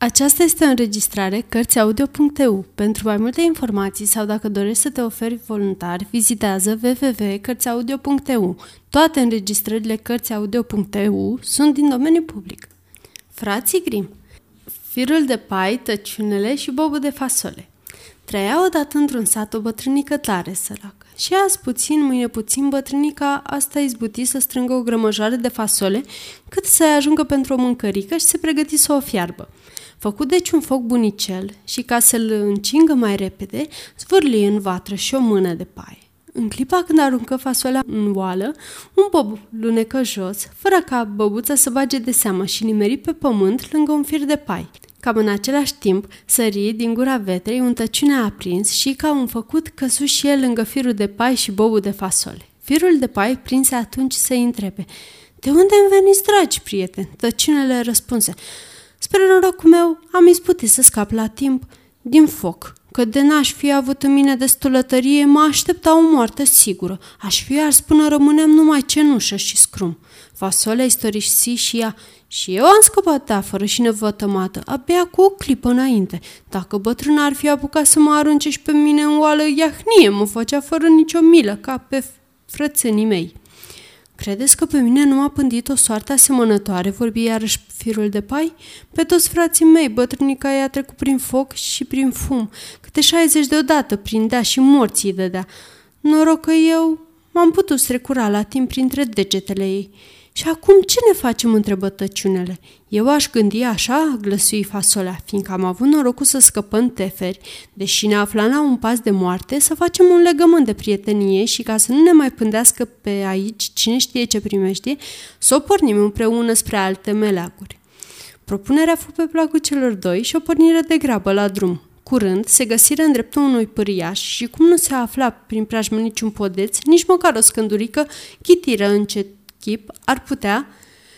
Aceasta este o înregistrare Cărțiaudio.eu. Pentru mai multe informații sau dacă dorești să te oferi voluntar, vizitează www.cărțiaudio.eu. Toate înregistrările Cărțiaudio.eu sunt din domeniu public. Frații Grim Firul de pai, tăciunele și bobul de fasole Trăia odată într-un sat o bătrânică tare săracă. Și azi puțin, mâine puțin, bătrânica asta izbuti să strângă o grămăjoară de fasole cât să ajungă pentru o mâncărică și se pregăti să o fiarbă. Făcut deci un foc bunicel și ca să-l încingă mai repede, zvârli în vatră și o mână de paie. În clipa când aruncă fasolea în oală, un bob lunecă jos, fără ca băbuța să bage de seamă și nimeri pe pământ lângă un fir de pai. Cam în același timp, sări din gura vetrei un tăciune aprins și, ca un făcut, căsuș și el lângă firul de pai și bobul de fasole. Firul de pai prinse atunci să-i întrebe, De unde îmi veniți, dragi prieteni?" Tăciunele răspunse, Spre norocul meu am izbutit să scap la timp din foc, că de n-aș fi avut în mine destulătărie, mă aștepta o moarte sigură. Aș fi ars până rămâneam numai cenușă și scrum. Fasolea istorisi și ea, și eu am scăpat de afară și nevătămată, abia cu o clipă înainte. Dacă bătrâna ar fi apucat să mă arunce și pe mine în oală, iahnie mă făcea fără nicio milă, ca pe frățenii mei. Credeți că pe mine nu m-a pândit o soartă asemănătoare, vorbi iarăși firul de pai? Pe toți frații mei, bătrânica i-a trecut prin foc și prin fum, câte 60 deodată prindea și morții dădea. Noroc că eu m-am putut strecura la timp printre degetele ei. Și acum ce ne facem, întrebă tăciunele. Eu aș gândi așa, glăsui fasolea, fiindcă am avut norocul să scăpăm teferi, deși ne aflam la un pas de moarte, să facem un legământ de prietenie și ca să nu ne mai pândească pe aici cine știe ce primește, să o pornim împreună spre alte meleaguri. Propunerea fu pe placul celor doi și o pornire de grabă la drum. Curând se găsiră în dreptul unui pâriaș și cum nu se afla prin preajmă niciun podeț, nici măcar o scândurică, chitiră încet chip ar putea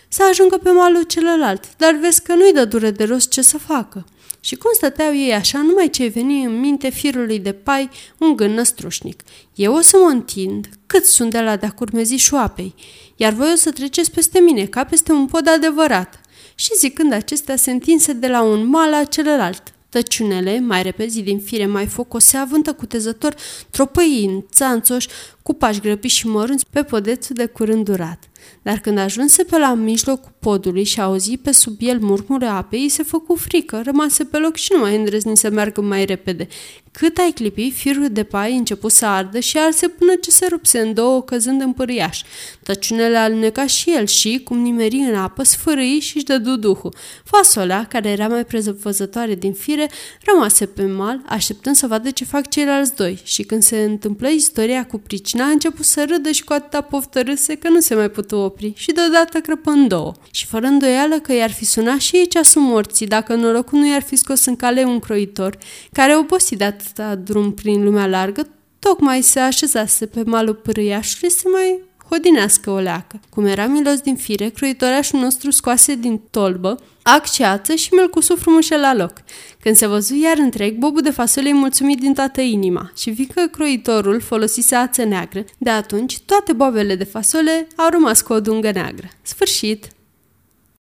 să ajungă pe malul celălalt, dar vezi că nu-i dă dură de rost ce să facă. Și cum stăteau ei așa, numai ce veni în minte firului de pai un gând năstrușnic. Eu o să mă întind, cât sunt de la de-a curmezi șoapei, iar voi o să treceți peste mine, ca peste un pod adevărat. Și zicând acestea, se întinse de la un mal la celălalt. Tăciunele, mai repezi din fire mai focose, avântă cutezător, tropăi în țanțoși, cu pași grăbiți și mărunți pe podețul de curând durat. Dar când ajunse pe la mijlocul podului și auzi pe sub el murmură apei, se făcu frică, rămase pe loc și nu mai îndrăzni să meargă mai repede. Cât ai clipi, firul de pai început să ardă și arse până ce se rupse în două, căzând în pâriaș. Tăciunele aluneca și el și, cum nimeri în apă, sfârâi și-și dădu duhul. Fasolea, care era mai prezăvăzătoare din fire, rămase pe mal, așteptând să vadă ce fac ceilalți doi. Și când se întâmplă istoria cu pricina, a început să râdă și cu atâta poftă râse că nu se mai putu opri și deodată crăpă în două. Și fără îndoială că i-ar fi sunat și ei ceasul morții dacă norocul nu i-ar fi scos în cale un croitor, care obosit de atâta drum prin lumea largă, tocmai se așezase pe malul pârâiașului să mai hodinească o leacă. Cum era milos din fire, croitorașul nostru scoase din tolbă acceață și mălcusul frumușel la loc. Când se văzu iar întreg, bobul de fasole îi mulțumit din toată inima și vi că croitorul folosise ață neagră. De atunci, toate bobele de fasole au rămas cu o dungă neagră. Sfârșit!